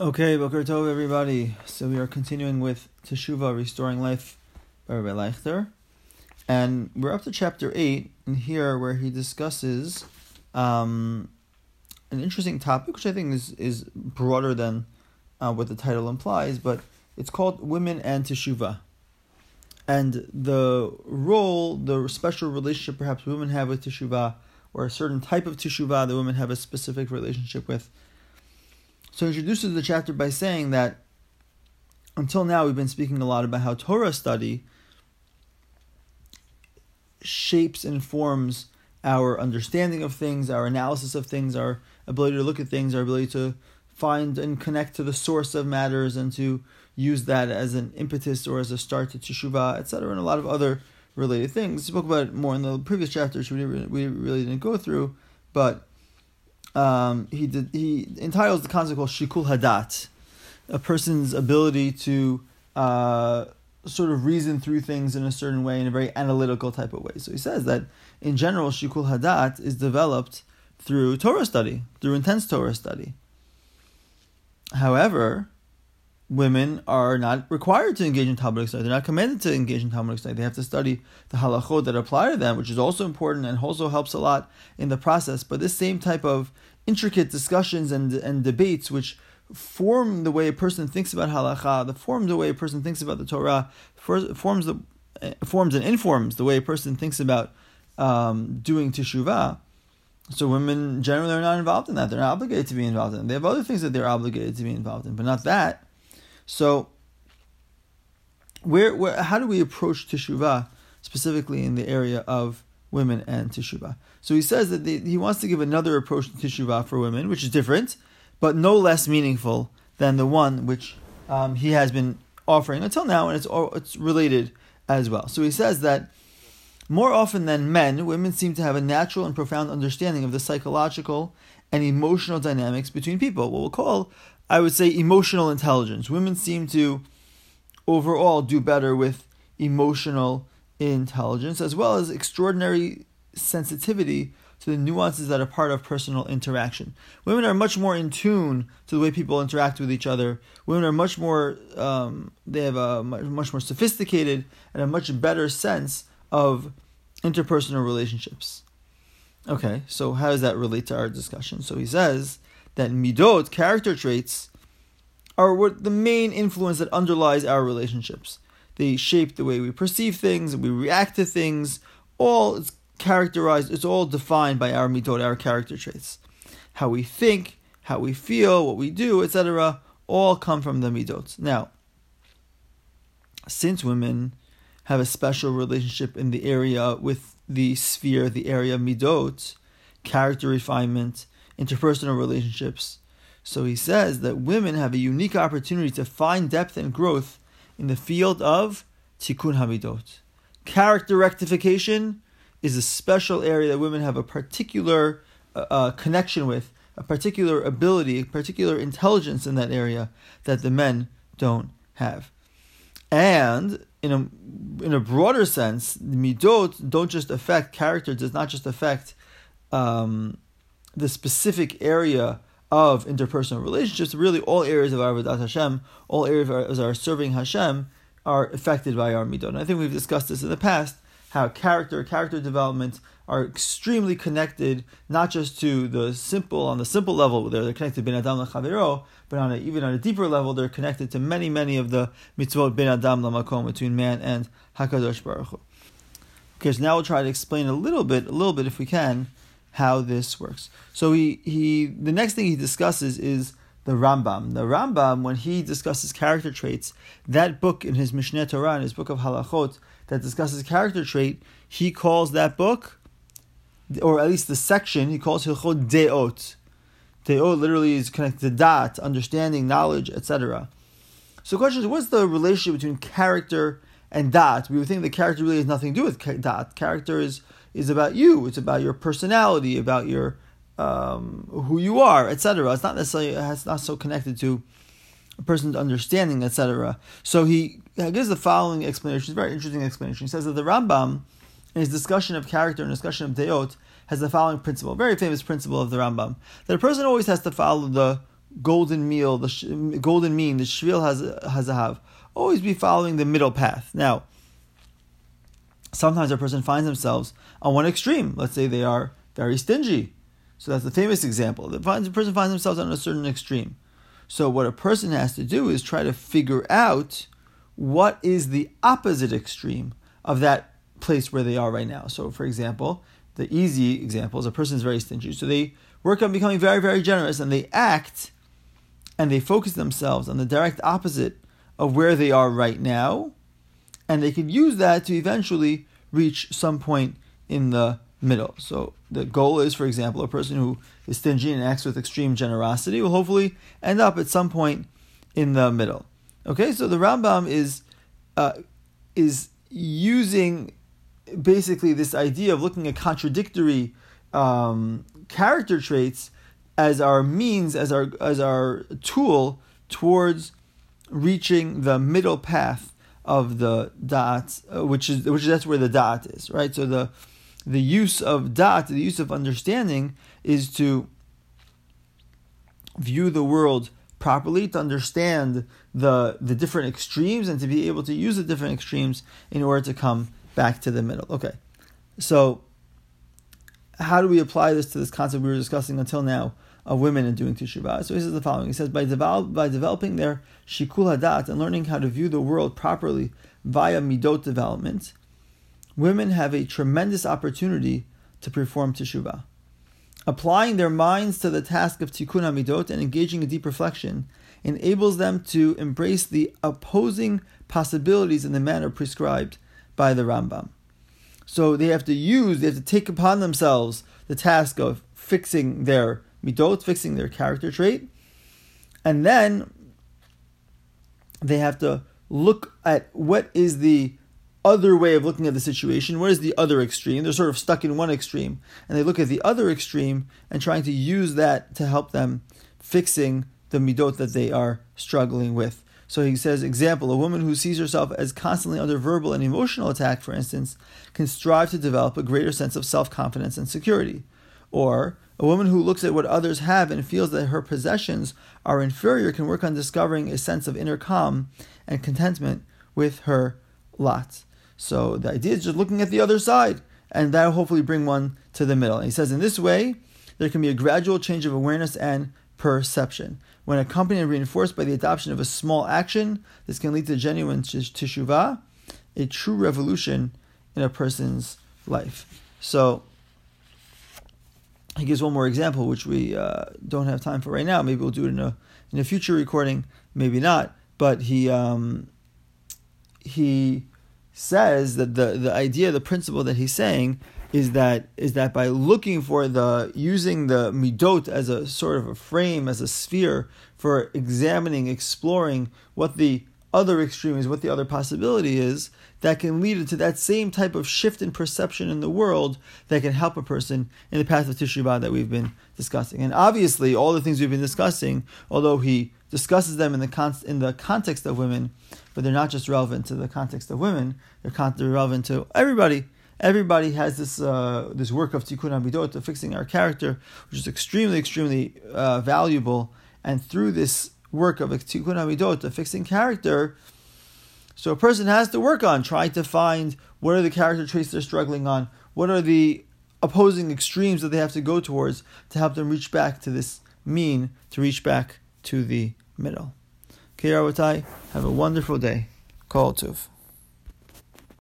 Okay, Boker Tov, everybody. So we are continuing with Teshuvah, Restoring Life by Rabbi Leichter. And we're up to chapter 8, and here where he discusses um, an interesting topic, which I think is, is broader than uh, what the title implies, but it's called Women and Teshuvah. And the role, the special relationship perhaps women have with Teshuvah, or a certain type of Teshuvah that women have a specific relationship with. So he introduces the chapter by saying that until now we've been speaking a lot about how Torah study shapes and forms our understanding of things, our analysis of things, our ability to look at things, our ability to find and connect to the source of matters and to use that as an impetus or as a start to teshuvah, etc., and a lot of other related things. We spoke about it more in the previous chapters, we, we really didn't go through, but um, he did, he entitles the concept called shikul hadat, a person's ability to uh, sort of reason through things in a certain way, in a very analytical type of way. So he says that in general, shikul hadat is developed through Torah study, through intense Torah study. However, women are not required to engage in Talmudic study. They're not commanded to engage in Talmudic study. They have to study the halachot that apply to them, which is also important and also helps a lot in the process. But this same type of intricate discussions and, and debates, which form the way a person thinks about halacha, the form the way a person thinks about the Torah, forms the forms and informs the way a person thinks about um, doing teshuvah. So women generally are not involved in that. They're not obligated to be involved in. They have other things that they're obligated to be involved in, but not that. So, where, where how do we approach teshuvah specifically in the area of women and teshuvah? So he says that he wants to give another approach to teshuvah for women, which is different, but no less meaningful than the one which um, he has been offering until now, and it's it's related as well. So he says that more often than men, women seem to have a natural and profound understanding of the psychological and emotional dynamics between people. What we'll call I would say emotional intelligence. Women seem to overall do better with emotional intelligence as well as extraordinary sensitivity to the nuances that are part of personal interaction. Women are much more in tune to the way people interact with each other. Women are much more, um, they have a much more sophisticated and a much better sense of interpersonal relationships. Okay, so how does that relate to our discussion? So he says that midot, character traits, are what the main influence that underlies our relationships. They shape the way we perceive things, we react to things. All it's characterized, it's all defined by our midot, our character traits. How we think, how we feel, what we do, etc., all come from the midot. Now, since women have a special relationship in the area with the sphere, the area of midot, character refinement, interpersonal relationships. So he says that women have a unique opportunity to find depth and growth in the field of tikkun hamidot. Character rectification is a special area that women have a particular uh, uh, connection with, a particular ability, a particular intelligence in that area that the men don't have. And in a in a broader sense, midot don't just affect character, does not just affect um, the specific area of interpersonal relationships, really all areas of our Avodat Hashem, all areas of our, serving Hashem are affected by our midot. And I think we've discussed this in the past, how character, character development are extremely connected, not just to the simple, on the simple level, they're, they're connected to Ben Adam Lachavero, but on a, even on a deeper level, they're connected to many, many of the mitzvot Ben Adam Lamakom between man and HaKadosh Baruch Hu. Okay, so now we'll try to explain a little bit, a little bit if we can, how this works. So he, he the next thing he discusses is the Rambam. The Rambam, when he discusses character traits, that book in his Mishneh Torah, in his book of Halachot, that discusses character trait, he calls that book, or at least the section, he calls Hilchot Deot. Deot literally is connected to dat, understanding, knowledge, etc. So the question is, what's the relationship between character and dat? We would think that character really has nothing to do with dat. Character is is about you. It's about your personality, about your um, who you are, etc. It's not necessarily it's not so connected to a person's understanding, etc. So he gives the following explanation. It's a very interesting explanation. He says that the Rambam, in his discussion of character and discussion of deot, has the following principle, very famous principle of the Rambam, that a person always has to follow the golden meal, the sh- golden mean, the shvil hazahav. Always be following the middle path. Now, sometimes a person finds themselves on one extreme. Let's say they are very stingy. So that's the famous example. The person finds themselves on a certain extreme. So what a person has to do is try to figure out what is the opposite extreme of that place where they are right now. So, for example, the easy example is a person is very stingy. So they work on becoming very, very generous and they act and they focus themselves on the direct opposite of where they are right now. And they can use that to eventually reach some point in the middle. So the goal is, for example, a person who is stingy and acts with extreme generosity will hopefully end up at some point in the middle. Okay, so the Rambam is uh, is using basically this idea of looking at contradictory um, character traits as our means, as our as our tool towards reaching the middle path of the da'at, uh, which is which that's where the da'at is, right? So the the use of da'at, the use of understanding, is to view the world properly, to understand the the different extremes, and to be able to use the different extremes in order to come back to the middle. Okay, so how do we apply this to this concept we were discussing until now of women and doing teshuvah? So he says the following: He says by by developing their shikul hadat and learning how to view the world properly via midot development, women have a tremendous opportunity to perform teshuvah. Applying their minds to the task of tikkun hamidot and engaging in deep reflection enables them to embrace the opposing possibilities in the manner prescribed by the Rambam. So they have to use, they have to take upon themselves the task of fixing their midot, fixing their character trait, and then they have to look at what is the other way of looking at the situation. What is the other extreme? They're sort of stuck in one extreme, and they look at the other extreme and trying to use that to help them fixing the midot that they are struggling with. So he says, example, a woman who sees herself as constantly under verbal and emotional attack, for instance, can strive to develop a greater sense of self confidence and security. Or a woman who looks at what others have and feels that her possessions are inferior can work on discovering a sense of inner calm and contentment with her lot. So the idea is just looking at the other side, and that'll hopefully bring one to the middle. And he says, in this way, there can be a gradual change of awareness and perception. When accompanied and reinforced by the adoption of a small action, this can lead to genuine teshuvah, a true revolution in a person's life. So, he gives one more example, which we uh, don't have time for right now. Maybe we'll do it in a in a future recording, maybe not. But he um, he says that the the idea, the principle that he's saying is that is that by looking for the using the midot as a sort of a frame, as a sphere for examining, exploring what the other extreme is, what the other possibility is, that can lead to that same type of shift in perception in the world that can help a person in the path of teshuvah that we've been discussing. And obviously, all the things we've been discussing, although he discusses them in the con- in the context of women, but they're not just relevant to the context of women; they're, con- they're relevant to everybody everybody has this uh, this work of tikkun hamidot, of fixing our character, which is extremely, extremely uh, valuable. And through this work of tikkun hamidot, of fixing character, so a person has to work on trying to find what are the character traits they're struggling on, what are the opposing extremes that they have to go towards to help them reach back to this mean, to reach back to the middle. Okay, Rabotai, have a wonderful day. Kol Tuv.